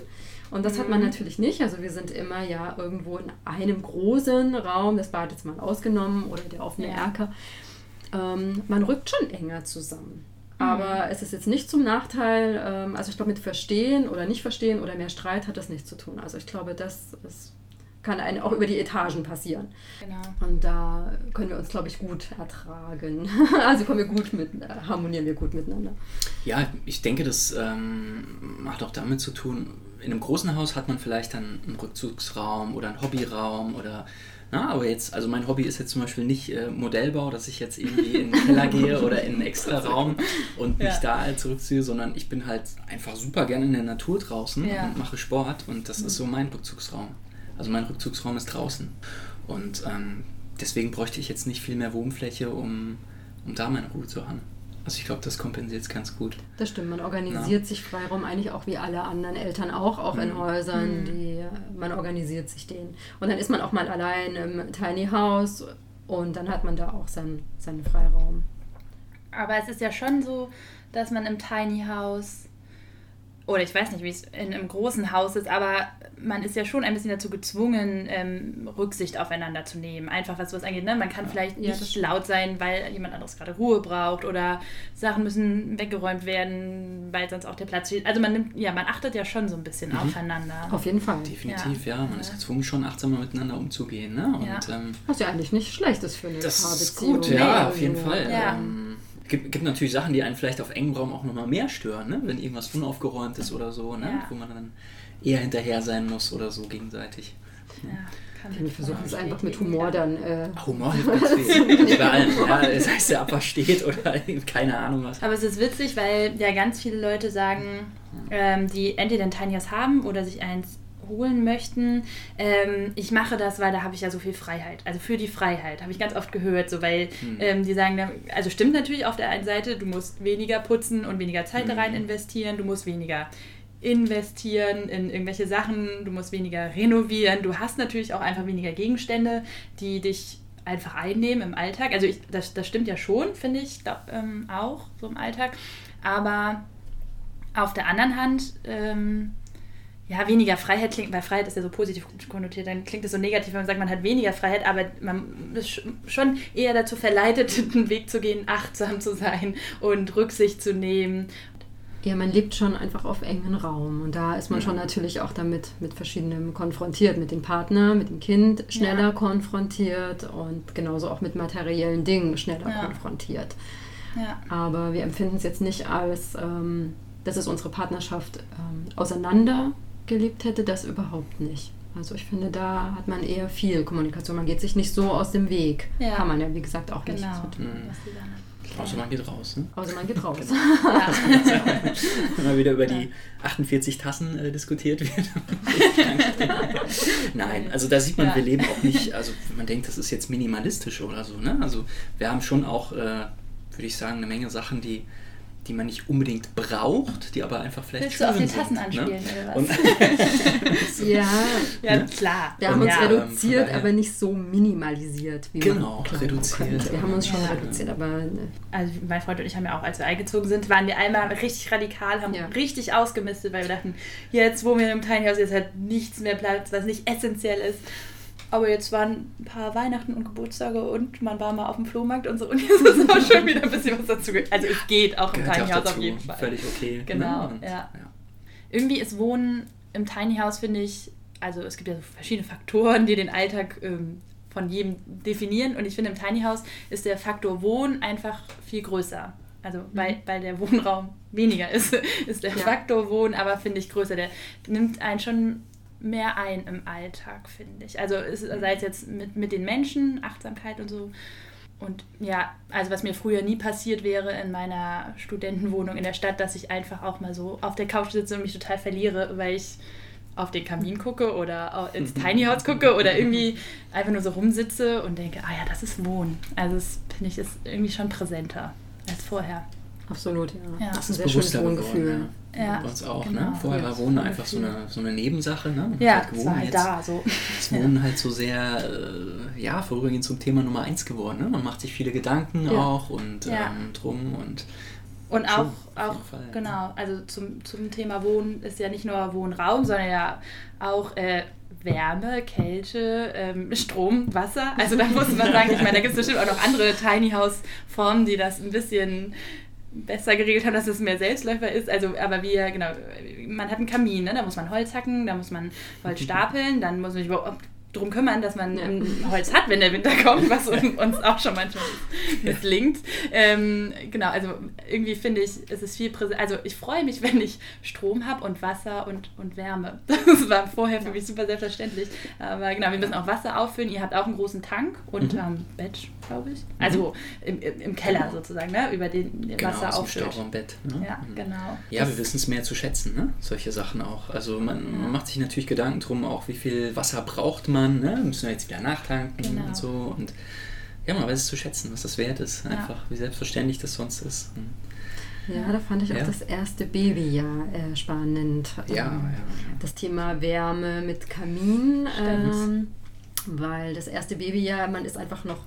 Und das hat man Mhm. natürlich nicht. Also wir sind immer ja irgendwo in einem großen Raum, das Bad jetzt mal ausgenommen oder der offene Ja. Erker. Ähm, man rückt schon enger zusammen. Mhm. Aber es ist jetzt nicht zum Nachteil, ähm, also ich glaube mit Verstehen oder nicht Verstehen oder mehr Streit hat das nichts zu tun. Also ich glaube, das ist, kann einen auch über die Etagen passieren. Genau. Und da können wir uns, glaube ich, gut ertragen. [laughs] also kommen wir gut mit, äh, harmonieren wir gut miteinander. Ja, ich denke, das ähm, hat auch damit zu tun, in einem großen Haus hat man vielleicht dann einen Rückzugsraum oder einen Hobbyraum oder na, aber jetzt, also mein Hobby ist jetzt zum Beispiel nicht äh, Modellbau, dass ich jetzt irgendwie in den Keller gehe [laughs] oder in einen extra Raum und mich Ja. da halt zurückziehe, sondern ich bin halt einfach super gerne in der Natur draußen Ja. und mache Sport und das ist so mein Rückzugsraum. Also mein Rückzugsraum ist draußen. Und ähm, deswegen bräuchte ich jetzt nicht viel mehr Wohnfläche, um, um da meine Ruhe zu haben. Also ich glaube, das kompensiert es ganz gut. Das stimmt, man organisiert sich Freiraum eigentlich auch wie alle anderen Eltern auch, auch in Mhm. Häusern, Mhm. die man organisiert sich den. Und dann ist man auch mal allein im Tiny House und dann hat man da auch seinen, seinen Freiraum. Aber es ist ja schon so, dass man im Tiny House, oder ich weiß nicht, wie es in einem großen Haus ist, aber man ist ja schon ein bisschen dazu gezwungen, ähm, Rücksicht aufeinander zu nehmen. Einfach was was angeht. Ne? Man kann vielleicht Ja, das nicht stimmt. laut sein, weil jemand anderes gerade Ruhe braucht oder Sachen müssen weggeräumt werden, weil sonst auch der Platz steht. Also man nimmt, ja, man achtet ja schon so ein bisschen Mhm. aufeinander. Auf jeden Fall. Definitiv, ja. Man ist Ja. gezwungen, schon achtsamer miteinander umzugehen. Ne? Und Ja. ähm, Was ja eigentlich nicht schlecht ist für eine das ist gut, ja, auf jeden Fall. Ja. Ähm, gibt, gibt natürlich Sachen, die einen vielleicht auf engem Raum auch nochmal mehr stören, ne? wenn irgendwas unaufgeräumt ist oder so, ne? Ja. wo man dann eher hinterher sein muss oder so gegenseitig. Ja, kann Wir ich versuchen es einfach mit Humor ja. dann. Äh, Humor hilft ganz [laughs] viel. Bei allem. Ja, sei es der Abwasch steht oder [laughs] keine Ahnung was. Aber es ist witzig, weil ja ganz viele Leute sagen, ähm, die entweder ein House haben oder sich eins holen möchten, ähm, ich mache das, weil da habe ich ja so viel Freiheit. Also für die Freiheit, habe ich ganz oft gehört, so weil Hm. ähm, die sagen, dann- also stimmt natürlich auf der einen Seite, du musst weniger putzen und weniger Zeit da rein investieren, du musst weniger investieren in irgendwelche Sachen, du musst weniger renovieren, du hast natürlich auch einfach weniger Gegenstände, die dich einfach einnehmen im Alltag. Also ich, das, das stimmt ja schon, finde ich da, ähm, auch so im Alltag. Aber auf der anderen Hand, ähm, ja, weniger Freiheit klingt, weil Freiheit ist ja so positiv konnotiert, dann klingt es so negativ, wenn man sagt, man hat weniger Freiheit, aber man ist sch- schon eher dazu verleitet, [laughs] einen Weg zu gehen, achtsam zu sein und Rücksicht zu nehmen. Ja, man lebt schon einfach auf engen Raum und da ist man schon natürlich auch damit mit verschiedenem konfrontiert, mit dem Partner, mit dem Kind schneller Ja. konfrontiert und genauso auch mit materiellen Dingen schneller Ja. konfrontiert. Ja. Aber wir empfinden es jetzt nicht als, ähm, dass es unsere Partnerschaft ähm, auseinandergelebt hätte, das überhaupt nicht. Also ich finde, da hat man eher viel Kommunikation. Man geht sich nicht so aus dem Weg. Ja. Kann man ja, wie gesagt, auch nicht. Genau. tun. Mhm. Außer man geht raus. Ne? Außer man geht raus. [laughs] Ja. [laughs] Immer wieder über die 48 Tassen äh, diskutiert wird. [laughs] Nein, also da sieht man, Ja. wir leben auch nicht, also man denkt, das ist jetzt minimalistisch oder so. Ne? Also wir haben schon auch, äh, würde ich sagen, eine Menge Sachen, die, die man nicht unbedingt braucht, die aber einfach vielleicht Willst du auf schön die Tassen sind, anspielen ne? oder was? [laughs] Ja, ja, Ne? klar. wir haben uns Ja, ähm, reduziert, aber nicht so minimalisiert, wie Genau, man reduziert, könnte. Wir haben uns schon ja. reduziert, aber ne, also mein Freund und ich haben ja auch, als wir eingezogen sind, waren wir einmal richtig radikal, haben Ja. richtig ausgemistet, weil wir dachten, jetzt, wo wir im Tiny House jetzt halt nichts mehr Platz, was nicht essentiell ist. Aber jetzt waren ein paar Weihnachten und Geburtstage und man war mal auf dem Flohmarkt und so und jetzt ist auch schon wieder ein bisschen was dazu. Also es geht auch im gehört ja Tiny House dazu, auf jeden Fall. völlig okay. Genau, ne? Und, ja. Irgendwie ist Wohnen im Tiny House, finde ich, also es gibt ja so verschiedene Faktoren, die den Alltag ähm, von jedem definieren. Und ich finde, im Tiny House ist der Faktor Wohnen einfach viel größer. Also weil, weil der Wohnraum weniger ist, [laughs] ist der Ja. Faktor Wohnen aber finde ich größer. Der nimmt einen schon mehr ein im Alltag, finde ich. Also es, sei es jetzt mit, mit den Menschen, Achtsamkeit und so. Und ja, also was mir früher nie passiert wäre in meiner Studentenwohnung in der Stadt, dass ich einfach auch mal so auf der Couch sitze und mich total verliere, weil ich auf den Kamin [laughs] gucke oder ins [laughs] Tiny House gucke oder irgendwie einfach nur so rumsitze und denke, ah ja, das ist Wohnen. Also das finde ich ist irgendwie schon präsenter als vorher. Absolut, ja. Ja. Das ist ein sehr schönes bewusster Wohngefühl. geworden. Ja. Ja, Bei uns auch, genau. ne? Vorher Ja, war Wohnen einfach so eine, so eine Nebensache, ne? Man hat Ja, halt es gewohnt, war halt jetzt da so. ist Wohnen halt so sehr, äh, ja, vorübergehend zum Thema Nummer eins geworden, ne? Man macht sich viele Gedanken Ja. auch und Ja. ähm, drum und Und Schon, auch, auch Fall, ja. genau, also zum, zum Thema Wohnen ist ja nicht nur Wohnraum, sondern ja auch äh, Wärme, Kälte, ähm, Strom, Wasser. Also da muss man sagen, ich meine, da gibt es bestimmt auch noch andere Tiny House Formen, die das ein bisschen besser geregelt haben, dass es mehr Selbstläufer ist. Also, aber wir, genau, man hat einen Kamin, ne? da muss man Holz hacken, da muss man Holz [laughs] stapeln, dann muss man sich überhaupt darum kümmern, dass man Ja. Holz hat, wenn der Winter kommt, was [laughs] uns auch schon manchmal misslingt. Ähm, genau, also irgendwie finde ich, es ist viel präsent. Also ich freue mich, wenn ich Strom habe und Wasser und, und Wärme. [laughs] Das war vorher für mich super selbstverständlich. Aber genau, wir müssen auch Wasser auffüllen. Ihr habt auch einen großen Tank und Mhm. ähm, Bett, glaube ich. Also im, im, im Keller sozusagen, ne? über den genau, Wasser auffüllt. Stauraumbett. Ne? Ja, Mhm. genau. Ja, wir wissen es mehr zu schätzen, ne? solche Sachen auch. Also man, man macht sich natürlich Gedanken drum, auch wie viel Wasser braucht man, ne? müssen wir jetzt wieder nachtanken Genau. und so. Und ja, man weiß es zu schätzen, was das wert ist, Ja. einfach, wie selbstverständlich das sonst ist. Und Ja, da fand ich auch Ja. das erste Babyjahr äh, spannend. ja, ja, Ähm, ja. Das Thema Wärme mit Kamin, ähm, weil das erste Babyjahr, man ist einfach noch,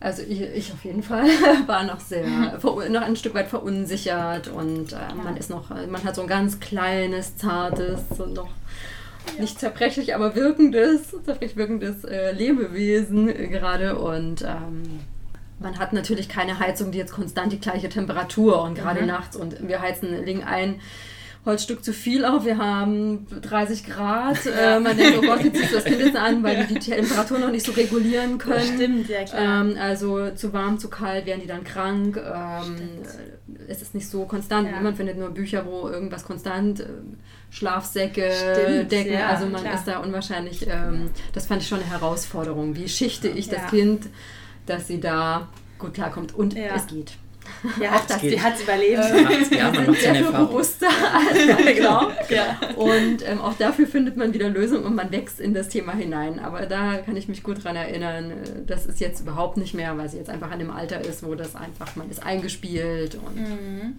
also ich, ich auf jeden Fall [laughs] war noch sehr, [laughs] noch ein Stück weit verunsichert und äh, man ist noch, man hat so ein ganz kleines, zartes und noch nicht zerbrechlich, aber wirkendes, zerbrechlich wirkendes äh, Lebewesen äh, gerade und ähm, man hat natürlich keine Heizung, die jetzt konstant die gleiche Temperatur und gerade Mhm. nachts und wir heizen, legen ein Holzstück zu viel auf, wir haben 30 Grad, äh, man denkt, oh Gott, wie ziehst du das Kind jetzt an, weil die die Temperatur noch nicht so regulieren können. Stimmt, ja klar. Ähm, also zu warm, zu kalt werden die dann krank. Ähm, es ist nicht so konstant. Ja. Man findet nur Bücher, wo irgendwas konstant, äh, Schlafsäcke, Stimmt, Decken. ja, also man klar. ist da unwahrscheinlich. Ähm, das fand ich schon eine Herausforderung. Wie schichte ich Ja. das Kind, dass sie da gut klarkommt? Und es geht. Ja, hat das die geht. hat es überlebt. Macht's- ja, man sind macht sehr viel bewusster als man glaubt. [laughs] ja. Und ähm, auch dafür findet man wieder Lösungen und man wächst in das Thema hinein. Aber da kann ich mich gut dran erinnern, äh, das ist jetzt überhaupt nicht mehr, weil sie jetzt einfach an dem Alter ist, wo das einfach, man ist eingespielt. Und Mhm.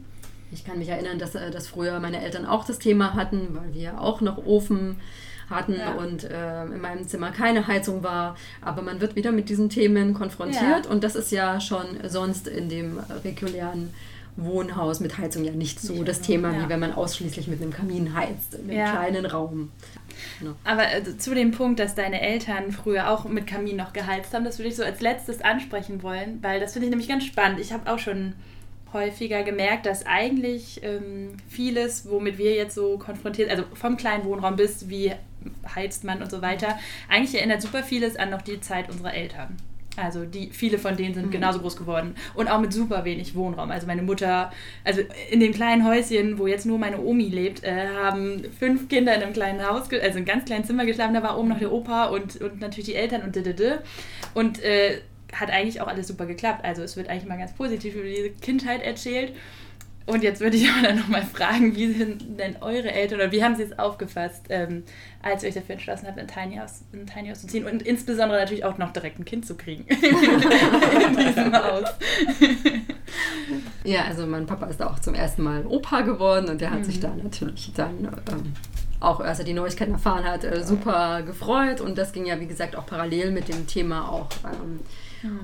ich kann mich erinnern, dass, äh, dass früher meine Eltern auch das Thema hatten, weil wir auch noch Ofen hatten Ja. und äh, in meinem Zimmer keine Heizung war. Aber man wird wieder mit diesen Themen konfrontiert Ja. und das ist ja schon sonst in dem regulären Wohnhaus mit Heizung ja nicht so Nicht das Thema, ja. wie wenn man ausschließlich mit einem Kamin heizt, in einem Ja. kleinen Raum. Aber also, zu dem Punkt, dass deine Eltern früher auch mit Kamin noch geheizt haben, das würde ich so als letztes ansprechen wollen, weil das finde ich nämlich ganz spannend. Ich habe auch schon häufiger gemerkt, dass eigentlich ähm, vieles, womit wir jetzt so konfrontiert, also vom kleinen Wohnraum bis wie heizt man und so weiter, eigentlich erinnert super vieles an noch die Zeit unserer Eltern. Also die, viele von denen sind genauso groß geworden und auch mit super wenig Wohnraum. Also meine Mutter, also in dem kleinen Häuschen, wo jetzt nur meine Omi lebt, äh, haben fünf Kinder in einem kleinen Haus, also in einem ganz kleinen Zimmer geschlafen. Da war oben noch der Opa und, und natürlich die Eltern und ddd. Und äh, hat eigentlich auch alles super geklappt. Also es wird eigentlich mal ganz positiv über diese Kindheit erzählt. Und jetzt würde ich [laughs] aber dann nochmal fragen, wie sind denn eure Eltern oder wie haben sie es aufgefasst, ähm, als ihr euch dafür entschlossen habt, in Tiny House, in Tiny House zu ziehen und insbesondere natürlich auch noch direkt ein Kind zu kriegen? [laughs] In diesem Haus. [laughs] Ja, also mein Papa ist da auch zum ersten Mal Opa geworden und der hat sich da natürlich dann ähm, auch, als er die Neuigkeiten erfahren hat, äh, super gefreut. Und das ging ja, wie gesagt, auch parallel mit dem Thema auch ähm,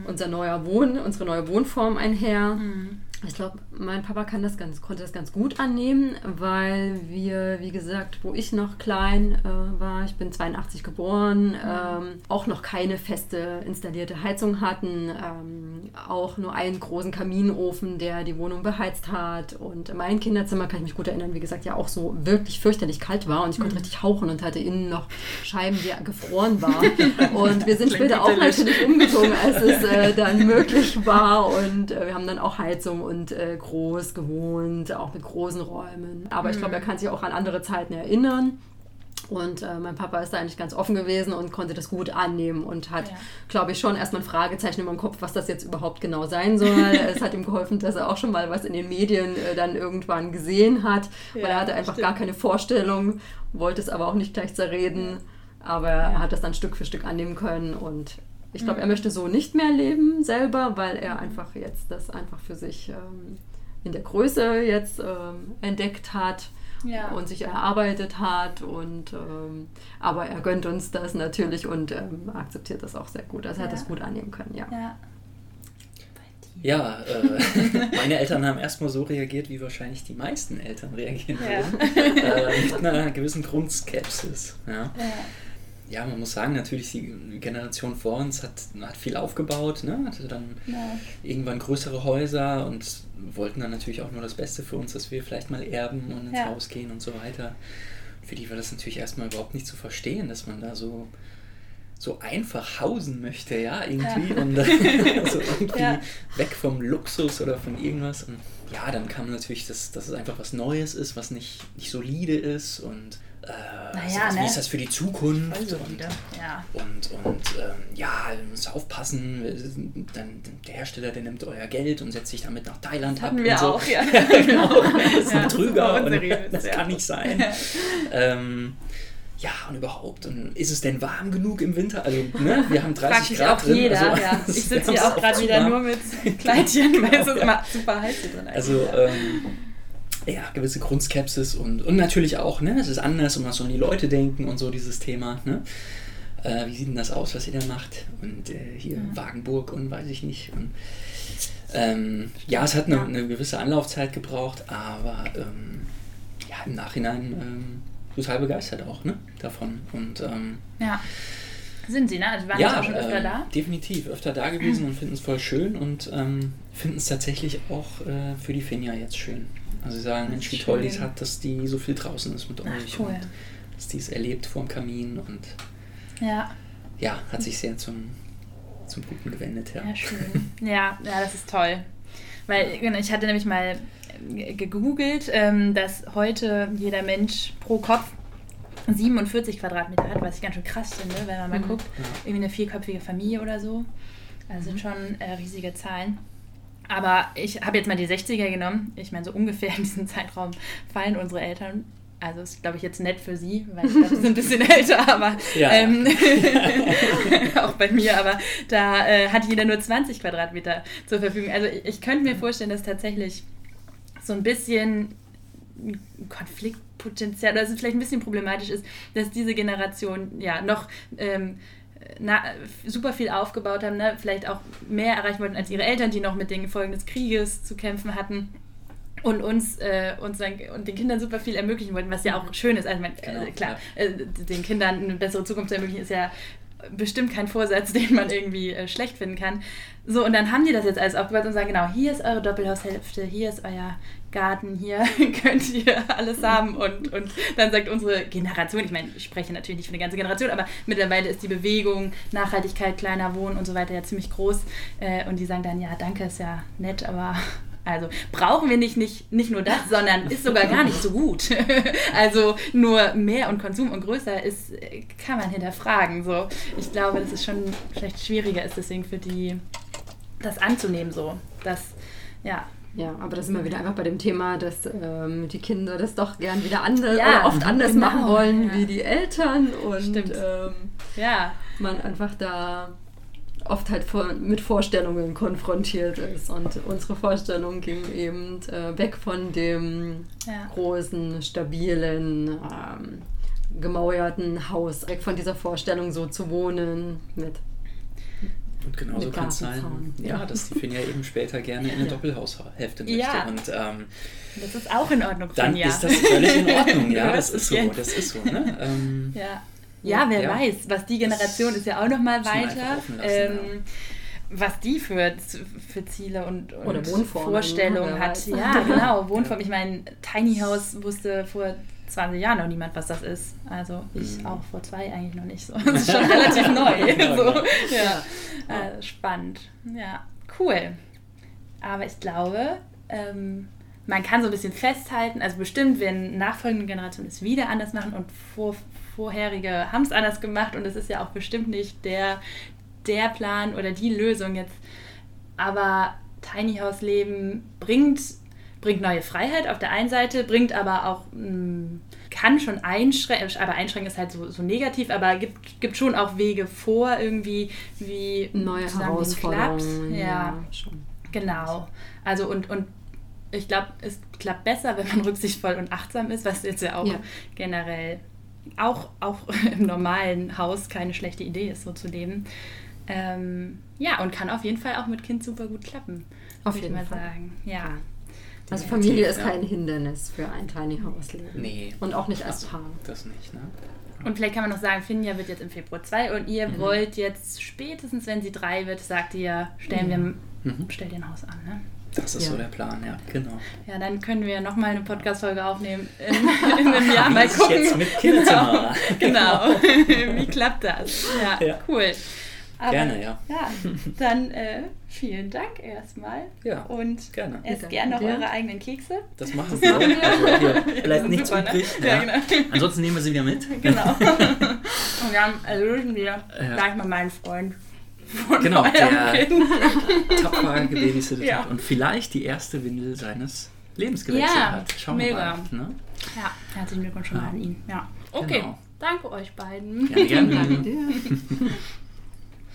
unser neuer Wohn, unsere neue Wohnform einher. Ich glaube, mein Papa kann das ganz, konnte das ganz gut annehmen, weil wir, wie gesagt, wo ich noch klein äh, war, ich bin 82 geboren, ähm, auch noch keine feste installierte Heizung hatten, ähm, auch nur einen großen Kaminofen, der die Wohnung beheizt hat. Und mein Kinderzimmer kann ich mich gut erinnern, wie gesagt, ja auch so wirklich fürchterlich kalt war und ich konnte richtig hauchen und hatte innen noch Scheiben, die gefroren [laughs] waren. Und wir sind später auch natürlich umgezogen, als es äh, dann möglich war und äh, wir haben dann auch Heizung und äh, groß gewohnt, auch mit großen Räumen. Aber ich glaube, Mhm. er kann sich auch an andere Zeiten erinnern. Und äh, mein Papa ist da eigentlich ganz offen gewesen und konnte das gut annehmen und hat, Ja. glaube ich, schon erstmal ein Fragezeichen im Kopf, was das jetzt überhaupt genau sein soll. [laughs] es hat ihm geholfen, dass er auch schon mal was in den Medien äh, dann irgendwann gesehen hat, weil Ja, er hatte einfach stimmt. gar keine Vorstellung, wollte es aber auch nicht gleich zerreden. Aber er hat das dann Stück für Stück annehmen können und ich glaube, er möchte so nicht mehr leben selber, weil er einfach jetzt das einfach für sich ähm, in der Größe jetzt ähm, entdeckt hat Ja. und sich erarbeitet hat. Und, ähm, aber er gönnt uns das natürlich und ähm, akzeptiert das auch sehr gut. Also er hat Ja. das gut annehmen können, ja. Ja. Ja, äh, [laughs] meine Eltern haben erstmal so reagiert, wie wahrscheinlich die meisten Eltern reagieren Ja. würden. Äh, mit [laughs] einer gewissen Grundskepsis. Ja. Ja. man muss sagen, natürlich die Generation vor uns hat, hat viel aufgebaut, ne? hatte dann Ja. irgendwann größere Häuser und wollten dann natürlich auch nur das Beste für uns, dass wir vielleicht mal erben und ins Ja. Haus gehen und so weiter. Für die war das natürlich erstmal überhaupt nicht zu verstehen, dass man da so, so einfach hausen möchte, ja, irgendwie. Ja. Und äh, [laughs] so irgendwie Ja. weg vom Luxus oder von irgendwas. Und ja, dann kam natürlich, dass, dass es einfach was Neues ist, was nicht, nicht solide ist und äh, Naja, also, ne? wie ist das für die Zukunft? Voll und. Ja. und, und ähm, ja, ihr müsst aufpassen, dann, der Hersteller, der nimmt euer Geld und setzt sich damit nach Thailand ab. Wir und so. auch, ja. [laughs] genau, [laughs] das ist Ja, ein Trüger das und [laughs] das ja. kann nicht sein. ähm, ja, und überhaupt, und ist es denn warm genug im Winter? Also, ne, wir haben 30 Fragt sich Grad auch drin. jeder. also, ja. Ich sitze hier auch gerade wieder warm. nur mit Kleidchen, weil es ist immer super heiß hier drin. Also, ähm, ja, gewisse Grundskepsis und, und natürlich auch, ne, es ist anders und was sollen die Leute denken und so dieses Thema, ne? Äh, wie sieht denn das aus, was ihr da macht? Und äh, hier Wagenburg und weiß ich nicht. Und, ähm, ja, es hat eine, Ja. eine gewisse Anlaufzeit gebraucht, aber ähm, ja, im Nachhinein ähm, total begeistert auch ne, davon. Und ähm, ja. Sind Sie, ne? Also waren ja, auch schon öfter ähm, da? definitiv öfter da gewesen und finden es voll schön und ähm, finden es tatsächlich auch äh, für die Finja jetzt schön. Also sie sagen, Mensch, wie toll die es hat, dass die so viel draußen ist mit Ach, euch cool. und dass die es erlebt vorm Kamin und Ja. ja, hat sich sehr zum, zum Guten gewendet. Ja. Ja, schön. Ja, ja, das ist toll. Weil genau, ich hatte nämlich mal gegoogelt, ähm, dass heute jeder Mensch pro Kopf 47 Quadratmeter hat, was ich ganz schön krass finde, wenn man mal Mhm. guckt. Irgendwie eine vierköpfige Familie oder so. Also Mhm. sind schon äh, riesige Zahlen. Aber ich habe jetzt mal die 60er genommen. Ich meine, so ungefähr in diesen Zeitraum fallen unsere Eltern. Also ist, glaube ich, jetzt nett für sie, weil ich glaube, sie sind ein bisschen [laughs] älter, aber Ja. ähm, [laughs] auch bei mir, aber da äh, hat jeder nur 20 Quadratmeter zur Verfügung. Also ich, ich könnte mir vorstellen, dass tatsächlich so ein bisschen Konfliktpotenzial oder dass es vielleicht ein bisschen problematisch ist, dass diese Generation ja noch ähm, na, super viel aufgebaut haben, ne? vielleicht auch mehr erreichen wollten als ihre Eltern, die noch mit den Folgen des Krieges zu kämpfen hatten. Und uns, äh, uns dann, und den Kindern super viel ermöglichen wollten, was ja auch schön ist. Also, ich mein, Genau, äh, klar, ja. äh, den Kindern eine bessere Zukunft zu ermöglichen, ist ja bestimmt kein Vorsatz, [laughs] den man irgendwie äh, schlecht finden kann. So, und dann haben die das jetzt alles aufgebaut und sagen, genau, hier ist eure Doppelhaushälfte, hier ist euer Garten, hier [laughs] könnt ihr alles haben. Und, und dann sagt unsere Generation, ich meine, ich spreche natürlich nicht für eine ganze Generation, aber mittlerweile ist die Bewegung, Nachhaltigkeit, kleiner Wohnen und so weiter ja ziemlich groß. Äh, und die sagen dann, ja, danke, ist ja nett, aber [laughs] also brauchen wir nicht, nicht, nicht nur das, sondern ist sogar gar nicht so gut. [laughs] also nur mehr und Konsum und größer ist, äh, kann man hinterfragen. So. Ich glaube, dass es schon vielleicht schwieriger ist, deswegen für die das anzunehmen, so. Das, ja. Ja, aber das sind wir wieder einfach bei dem Thema, dass ähm, die Kinder das doch gern wieder anders Ja, oder oft anders genau, machen wollen ja. wie die Eltern und Stimmt. ähm, Ja, man einfach da oft halt vor, mit Vorstellungen konfrontiert ist. Und unsere Vorstellung ging eben äh, weg von dem ja. großen, stabilen, ähm, gemauerten Haus, weg von dieser Vorstellung, so zu wohnen mit Und genauso kann es sein, ja, ja. dass die Finja eben später gerne in eine [laughs] Ja. Doppelhaushälfte möchte. Ja. Und ähm, Das ist auch in Ordnung, dann Finja. ist das völlig in Ordnung, ja, [laughs] das ist so, das ist so, ne? Ähm, Ja. Ja, wer Ja. weiß, was die Generation ist ja auch noch mal Muss man einfach weiter. lassen, ähm, Was die für, für Ziele und, und Wohnformen, Vorstellungen hat. Ja, genau, [laughs] Wohnform. Ich meine, Tiny House wusste vor 20 Jahren noch niemand, was das ist. Also ich Mhm. auch vor zwei eigentlich noch nicht so. [laughs] Das ist schon relativ neu. [laughs] So, genau. ja. Äh, spannend. Ja, cool. Aber ich glaube, Ähm, man kann so ein bisschen festhalten, also bestimmt werden nachfolgende Generationen es wieder anders machen und vor, vorherige haben es anders gemacht und es ist ja auch bestimmt nicht der, der Plan oder die Lösung jetzt. Aber Tiny House Leben bringt, bringt neue Freiheit auf der einen Seite, bringt aber auch, mh, kann schon einschränken, aber einschränken ist halt so, so negativ, aber gibt, gibt schon auch Wege vor, irgendwie, wie Neue Herausforderungen. Ja, schon. Genau. Also und, und ich glaube, es klappt besser, wenn man [laughs] rücksichtsvoll und achtsam ist, was jetzt ja auch Ja. generell auch, auch [laughs] im normalen Haus keine schlechte Idee ist, so zu leben. Ähm, ja, und kann auf jeden Fall auch mit Kind super gut klappen. Auf jeden mal Fall. sagen. Ja. Also Familie ist ja. kein Hindernis für ein Tiny House Leben. Nee. Und auch nicht als Also, Paar. Das nicht, ne? Und vielleicht kann man noch sagen, Finja wird jetzt im Februar 2 und ihr Mhm. wollt jetzt spätestens, wenn sie drei wird, sagt ihr, stellen wir, Mhm. stell dir ein Haus an. Ne? Das ist Ja. so der Plan, ja, genau. Ja, dann können wir nochmal eine Podcast-Folge aufnehmen in, [laughs] in einem Jahr. Mal gucken. jetzt mit Kinderzimmer? [laughs] Genau. [laughs] Wie klappt das? Ja, Ja. cool. Aber, Gerne, ja. Ja, dann äh, vielen Dank erstmal. Ja, Und gerne. esst gerne noch dir. eure eigenen Kekse. Das machen wir. [laughs] Also hier bleibt nichts super, ne? übrig. Ja, Ja. genau. Ansonsten nehmen wir sie wieder mit. Genau. [laughs] Und dann erlösen wir Ja. gleich mal meinen Freund von Genau, der-. [laughs] Tapfer gebabysittet Ja. hat und vielleicht die erste Windel seines Lebens gewechselt Ja, hat. Schauen wir mega. mal. Ne? Ja, herzlichen Glückwunsch schon mal Ja. an ihn. Ja. Okay, Genau. danke euch beiden. Gerne, gerne. Danke dir.